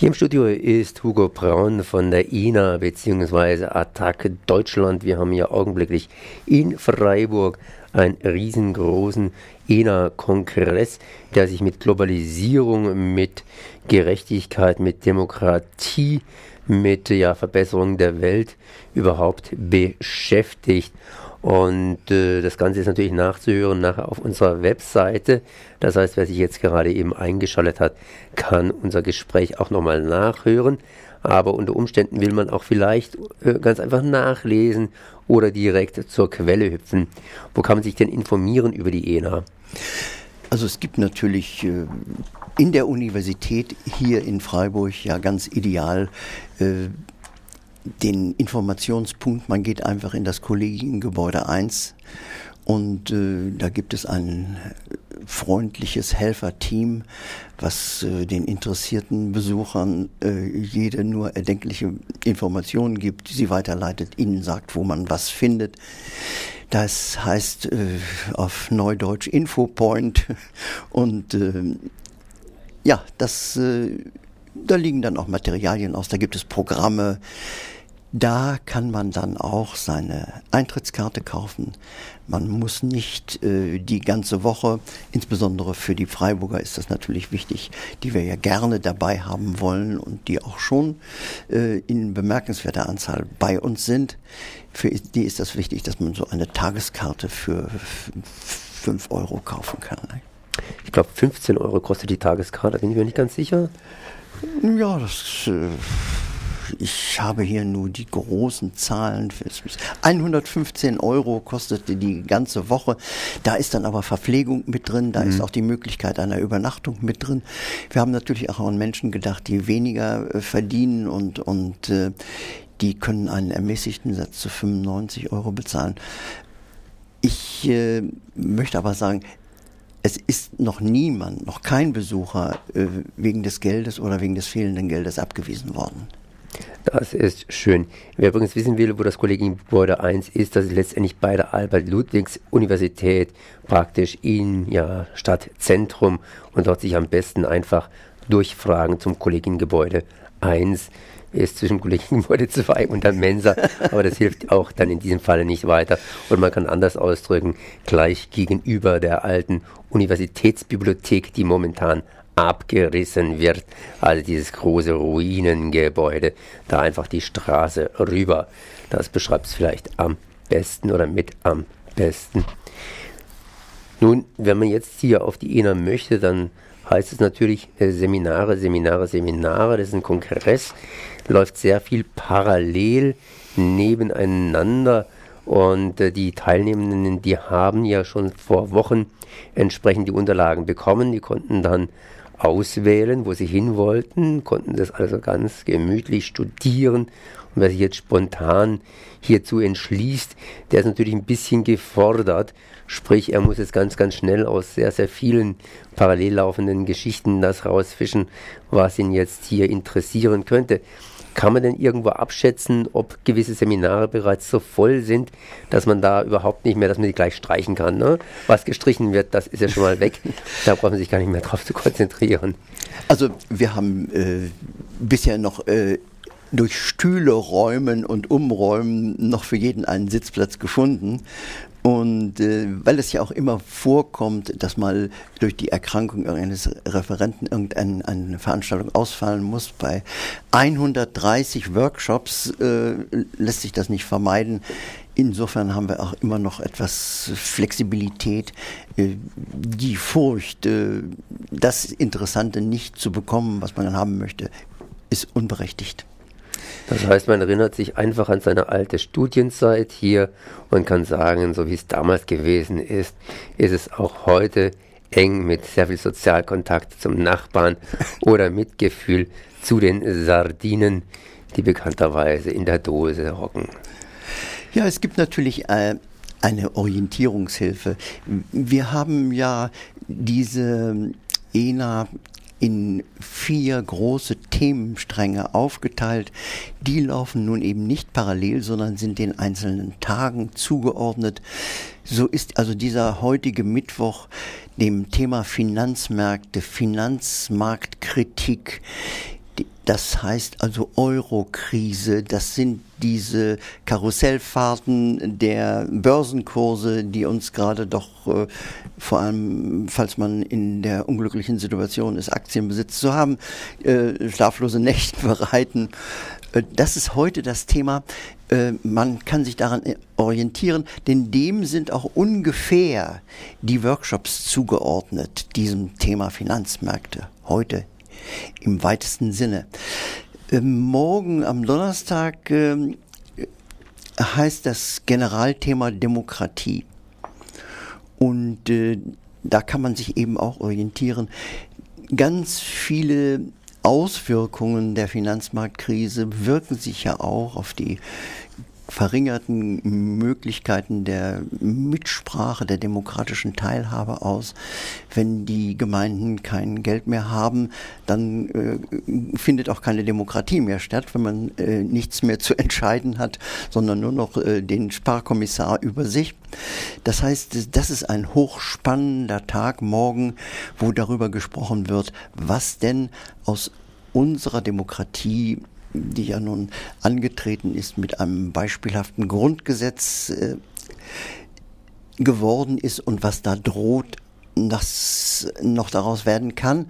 Hier im Studio ist Hugo Braun von der INA bzw. Attacke Deutschland. Wir haben hier augenblicklich in Freiburg einen riesengroßen INA-Kongress, der sich mit Globalisierung, mit Gerechtigkeit, mit Demokratie, mit ja, Verbesserung der Welt überhaupt beschäftigt. Und äh, das Ganze ist natürlich nachzuhören nachher auf unserer Webseite. Das heißt, wer sich jetzt gerade eben eingeschaltet hat, kann unser Gespräch auch nochmal nachhören. Aber unter Umständen will man auch vielleicht äh, ganz einfach nachlesen oder direkt zur Quelle hüpfen. Wo kann man sich denn informieren über die ENA? Also es gibt natürlich äh, in der Universität hier in Freiburg ja ganz ideal äh, den Informationspunkt, man geht einfach in das Kollegiengebäude 1 und äh, da gibt es ein freundliches Helferteam, was äh, den interessierten Besuchern äh, jede nur erdenkliche Informationen gibt, die sie weiterleitet, ihnen sagt, wo man was findet. Das heißt äh, auf Neudeutsch Infopoint und äh, ja, das äh, da liegen dann auch Materialien aus, da gibt es Programme. Da kann man dann auch seine Eintrittskarte kaufen. Man muss nicht äh, die ganze Woche, insbesondere für die Freiburger ist das natürlich wichtig, die wir ja gerne dabei haben wollen und die auch schon äh, in bemerkenswerter Anzahl bei uns sind. Für die ist das wichtig, dass man so eine Tageskarte für fünf Euro kaufen kann. Ich glaube, 15 Euro kostet die Tageskarte, bin ich mir nicht ganz sicher. Ja, das. Äh, ich habe hier nur die großen Zahlen. 115 Euro kostete die ganze Woche. Da ist dann aber Verpflegung mit drin. Da mhm. ist auch die Möglichkeit einer Übernachtung mit drin. Wir haben natürlich auch an Menschen gedacht, die weniger äh, verdienen und, und äh, die können einen ermäßigten Satz zu 95 Euro bezahlen. Ich äh, möchte aber sagen, es ist noch niemand, noch kein Besucher äh, wegen des Geldes oder wegen des fehlenden Geldes abgewiesen worden. Das ist schön. Wer übrigens wissen will, wo das Kollegiengebäude 1 ist, das ist letztendlich bei der Albert-Ludwigs-Universität praktisch in ja, Stadtzentrum und dort sich am besten einfach durchfragen zum Kollegiengebäude 1 ist zwischen Kollegiengebäude 2 und der Mensa, aber das hilft auch dann in diesem Falle nicht weiter. Und man kann anders ausdrücken, gleich gegenüber der alten Universitätsbibliothek, die momentan abgerissen wird, also dieses große Ruinengebäude, da einfach die Straße rüber. Das beschreibt es vielleicht am besten oder mit am besten. Nun, wenn man jetzt hier auf die ENA möchte, dann heißt es natürlich äh, Seminare, Seminare, Seminare. Das ist ein Kongress, läuft sehr viel parallel nebeneinander. Und äh, die Teilnehmenden, die haben ja schon vor Wochen entsprechend die Unterlagen bekommen. Die konnten dann auswählen, wo sie hin wollten, konnten das also ganz gemütlich studieren. Und wer sich jetzt spontan hierzu entschließt, der ist natürlich ein bisschen gefordert. Sprich, er muss jetzt ganz, ganz schnell aus sehr, sehr vielen parallel laufenden Geschichten das rausfischen, was ihn jetzt hier interessieren könnte. Kann man denn irgendwo abschätzen, ob gewisse Seminare bereits so voll sind, dass man da überhaupt nicht mehr, dass man die gleich streichen kann? Ne? Was gestrichen wird, das ist ja schon mal weg. da braucht man sich gar nicht mehr drauf zu konzentrieren. Also wir haben äh, bisher noch äh, durch Stühle räumen und umräumen noch für jeden einen Sitzplatz gefunden. Und äh, weil es ja auch immer vorkommt, dass mal durch die Erkrankung eines Referenten irgendeine Veranstaltung ausfallen muss, bei 130 Workshops äh, lässt sich das nicht vermeiden. Insofern haben wir auch immer noch etwas Flexibilität. Äh, die Furcht, äh, das Interessante nicht zu bekommen, was man haben möchte, ist unberechtigt. Das heißt, man erinnert sich einfach an seine alte Studienzeit hier und kann sagen, so wie es damals gewesen ist, ist es auch heute eng mit sehr viel Sozialkontakt zum Nachbarn oder Mitgefühl zu den Sardinen, die bekannterweise in der Dose hocken. Ja, es gibt natürlich äh, eine Orientierungshilfe. Wir haben ja diese ENA in vier große Themenstränge aufgeteilt. Die laufen nun eben nicht parallel, sondern sind den einzelnen Tagen zugeordnet. So ist also dieser heutige Mittwoch dem Thema Finanzmärkte, Finanzmarktkritik, Das heißt also Euro-Krise, das sind diese Karussellfahrten der Börsenkurse, die uns gerade doch äh, vor allem, falls man in der unglücklichen Situation ist, Aktienbesitz zu haben, äh, schlaflose Nächte bereiten. Äh, das ist heute das Thema. Äh, man kann sich daran orientieren, denn dem sind auch ungefähr die Workshops zugeordnet, diesem Thema Finanzmärkte. Heute im weitesten Sinne. Ähm, morgen am Donnerstag ähm, heißt das Generalthema Demokratie. Und äh, da kann man sich eben auch orientieren. Ganz viele Auswirkungen der Finanzmarktkrise wirken sich ja auch auf die verringerten Möglichkeiten der Mitsprache, der demokratischen Teilhabe aus. Wenn die Gemeinden kein Geld mehr haben, dann äh, findet auch keine Demokratie mehr statt, wenn man äh, nichts mehr zu entscheiden hat, sondern nur noch äh, den Sparkommissar über sich. Das heißt, das ist ein hochspannender Tag morgen, wo darüber gesprochen wird, was denn aus unserer Demokratie die ja nun angetreten ist mit einem beispielhaften Grundgesetz äh, geworden ist und was da droht, das noch daraus werden kann.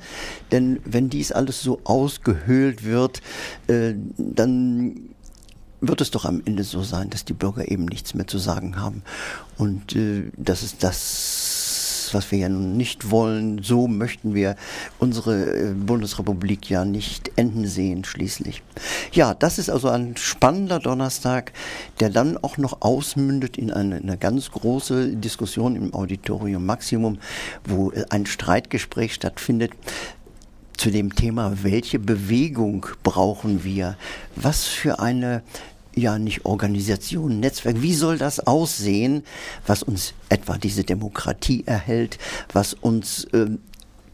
Denn wenn dies alles so ausgehöhlt wird, äh, dann wird es doch am Ende so sein, dass die Bürger eben nichts mehr zu sagen haben. Und äh, das ist das was wir ja nun nicht wollen. So möchten wir unsere äh, Bundesrepublik ja nicht enden sehen schließlich. Ja, das ist also ein spannender Donnerstag, der dann auch noch ausmündet in eine, eine ganz große Diskussion im Auditorium Maximum, wo äh, ein Streitgespräch stattfindet zu dem Thema, welche Bewegung brauchen wir? Was für eine ja nicht Organisation, Netzwerk. Wie soll das aussehen, was uns etwa diese Demokratie erhält, was uns äh,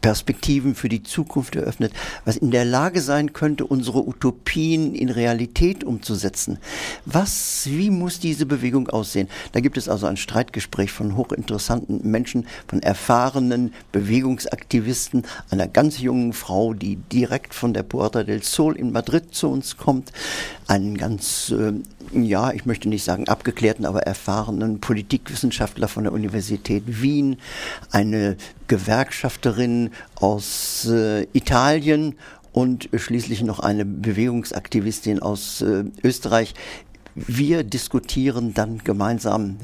Perspektiven für die Zukunft eröffnet, was in der Lage sein könnte, unsere Utopien in Realität umzusetzen. Was, wie muss diese Bewegung aussehen? Da gibt es also ein Streitgespräch von hochinteressanten Menschen, von erfahrenen Bewegungsaktivisten, einer ganz jungen Frau, die direkt von der Puerta del Sol in Madrid zu uns kommt, einen ganz, äh, ja, ich möchte nicht sagen abgeklärten, aber erfahrenen Politikwissenschaftler von der Universität Wien, eine Gewerkschafterin aus äh, Italien und schließlich noch eine Bewegungsaktivistin aus äh, Österreich. Wir diskutieren dann gemeinsam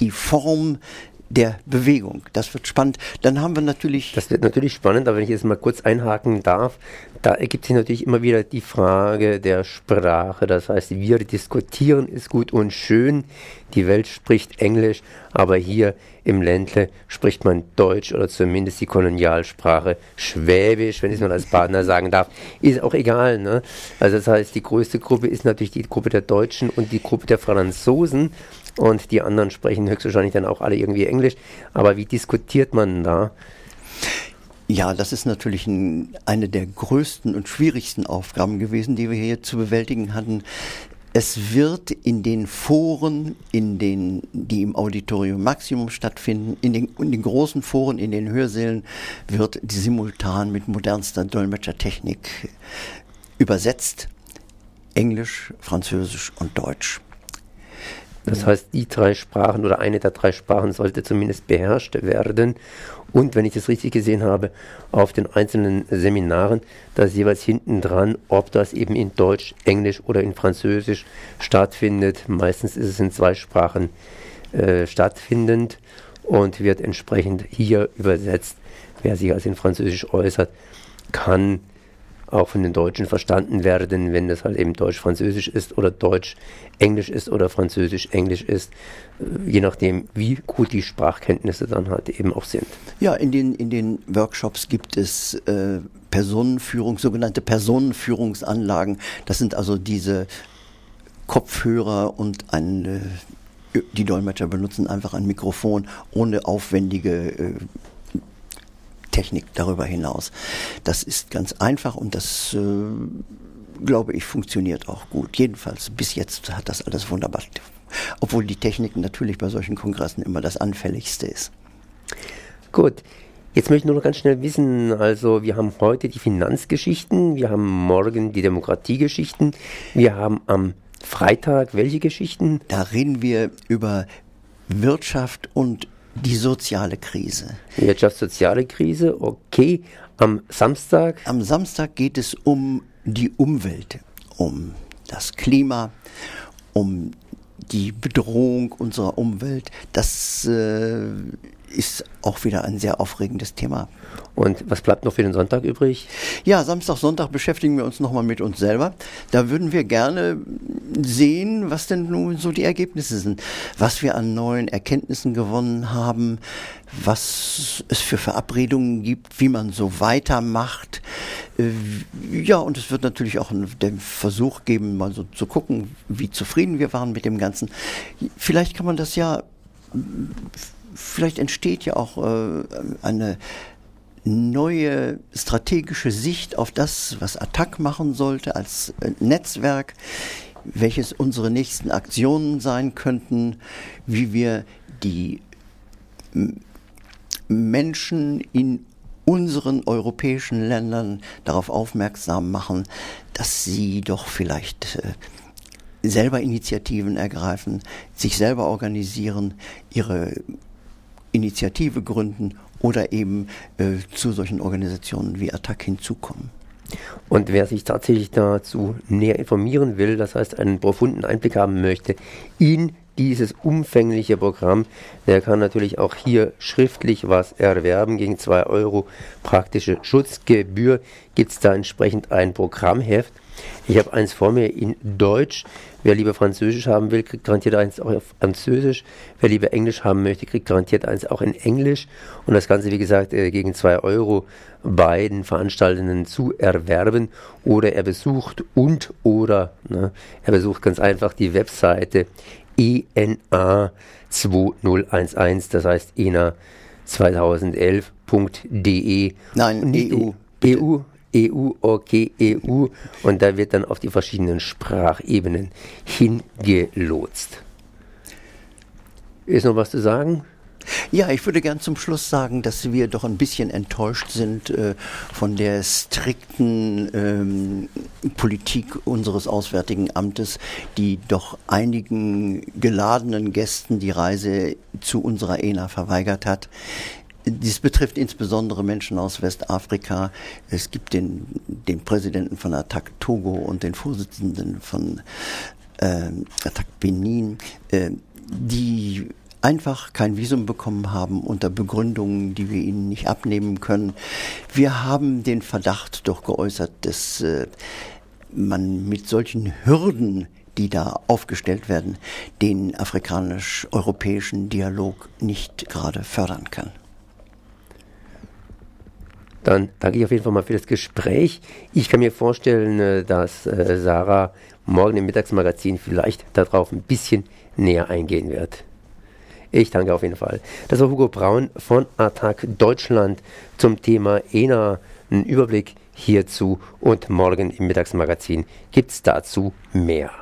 die Form der Bewegung. Das wird spannend. Dann haben wir natürlich. Das wird natürlich spannend, aber wenn ich jetzt mal kurz einhaken darf, da ergibt sich natürlich immer wieder die Frage der Sprache. Das heißt, wir diskutieren ist gut und schön. Die Welt spricht Englisch, aber hier im Ländle spricht man Deutsch oder zumindest die Kolonialsprache Schwäbisch, wenn ich es mal als Partner sagen darf. Ist auch egal. Ne? Also das heißt, die größte Gruppe ist natürlich die Gruppe der Deutschen und die Gruppe der Franzosen und die anderen sprechen höchstwahrscheinlich dann auch alle irgendwie Englisch. Aber wie diskutiert man da? Ja, das ist natürlich ein, eine der größten und schwierigsten Aufgaben gewesen, die wir hier zu bewältigen hatten. Es wird in den Foren, in den, die im Auditorium Maximum stattfinden, in den, in den großen Foren, in den Hörsälen, wird simultan mit modernster Dolmetschertechnik übersetzt. Englisch, Französisch und Deutsch. Das heißt, die drei Sprachen oder eine der drei Sprachen sollte zumindest beherrscht werden. Und wenn ich das richtig gesehen habe, auf den einzelnen Seminaren, dass jeweils hinten dran, ob das eben in Deutsch, Englisch oder in Französisch stattfindet. Meistens ist es in zwei Sprachen äh, stattfindend und wird entsprechend hier übersetzt. Wer sich also in Französisch äußert, kann auch von den Deutschen verstanden werden, wenn das halt eben Deutsch-Französisch ist oder Deutsch-Englisch ist oder Französisch-Englisch ist, äh, je nachdem, wie gut die Sprachkenntnisse dann halt eben auch sind. Ja, in den, in den Workshops gibt es äh, Personenführung, sogenannte Personenführungsanlagen. Das sind also diese Kopfhörer und ein, äh, die Dolmetscher benutzen einfach ein Mikrofon ohne aufwendige äh, Technik darüber hinaus. Das ist ganz einfach und das, äh, glaube ich, funktioniert auch gut. Jedenfalls bis jetzt hat das alles wunderbar. Obwohl die Technik natürlich bei solchen Kongressen immer das Anfälligste ist. Gut. Jetzt möchte ich nur noch ganz schnell wissen, also wir haben heute die Finanzgeschichten, wir haben morgen die Demokratiegeschichten, wir haben am Freitag welche Geschichten? Da reden wir über Wirtschaft und die soziale Krise. Wirtschaft, soziale Krise, okay. Am Samstag? Am Samstag geht es um die Umwelt, um das Klima, um die Bedrohung unserer Umwelt. Das äh, ist auch wieder ein sehr aufregendes Thema. Und was bleibt noch für den Sonntag übrig? Ja, Samstag, Sonntag beschäftigen wir uns nochmal mit uns selber. Da würden wir gerne sehen, was denn nun so die Ergebnisse sind, was wir an neuen Erkenntnissen gewonnen haben, was es für Verabredungen gibt, wie man so weitermacht. Äh, ja, und es wird natürlich auch den Versuch geben, mal so zu gucken, wie zufrieden wir waren mit dem Ganzen. Vielleicht kann man das ja vielleicht entsteht ja auch äh, eine neue strategische Sicht auf das, was Attac machen sollte als äh, Netzwerk, welches unsere nächsten Aktionen sein könnten, wie wir die Menschen in unseren europäischen Ländern darauf aufmerksam machen, dass sie doch vielleicht äh, selber Initiativen ergreifen, sich selber organisieren, ihre Initiative gründen oder eben äh, zu solchen Organisationen wie Attac hinzukommen. Und wer sich tatsächlich dazu näher informieren will, das heißt einen profunden Einblick haben möchte in dieses umfängliche Programm, der kann natürlich auch hier schriftlich was erwerben gegen 2 Euro praktische Schutzgebühr. Gibt es da entsprechend ein Programmheft. Ich habe eins vor mir in Deutsch. Wer lieber Französisch haben will, kriegt garantiert eins auch auf Französisch. Wer lieber Englisch haben möchte, kriegt garantiert eins auch in Englisch. Und das Ganze, wie gesagt, äh, gegen zwei Euro bei den Veranstaltenden zu erwerben. Oder er besucht und oder ne, er besucht ganz einfach die Webseite ENA 2011, das heißt ENA 2011.de. Nein, EU. EU, EU, okay, EU und da wird dann auf die verschiedenen Sprachebenen hingelotst. Ist noch was zu sagen? Ja, ich würde gern zum Schluss sagen, dass wir doch ein bisschen enttäuscht sind äh, von der strikten ähm, Politik unseres Auswärtigen Amtes, die doch einigen geladenen Gästen die Reise zu unserer ENA verweigert hat. Dies betrifft insbesondere Menschen aus Westafrika. Es gibt den, den Präsidenten von Attac Togo und den Vorsitzenden von äh, Attac Benin, äh, die einfach kein Visum bekommen haben unter Begründungen, die wir ihnen nicht abnehmen können. Wir haben den Verdacht doch geäußert, dass äh, man mit solchen Hürden die da aufgestellt werden, den afrikanisch-europäischen Dialog nicht gerade fördern kann. Dann danke ich auf jeden Fall mal für das Gespräch. Ich kann mir vorstellen, äh, dass äh, Sarah morgen im Mittagsmagazin vielleicht darauf ein bisschen näher eingehen wird. Ich danke auf jeden Fall. Das war Hugo Braun von Attac Deutschland zum Thema ENA. Ein Überblick hierzu und morgen im Mittagsmagazin gibt es dazu mehr.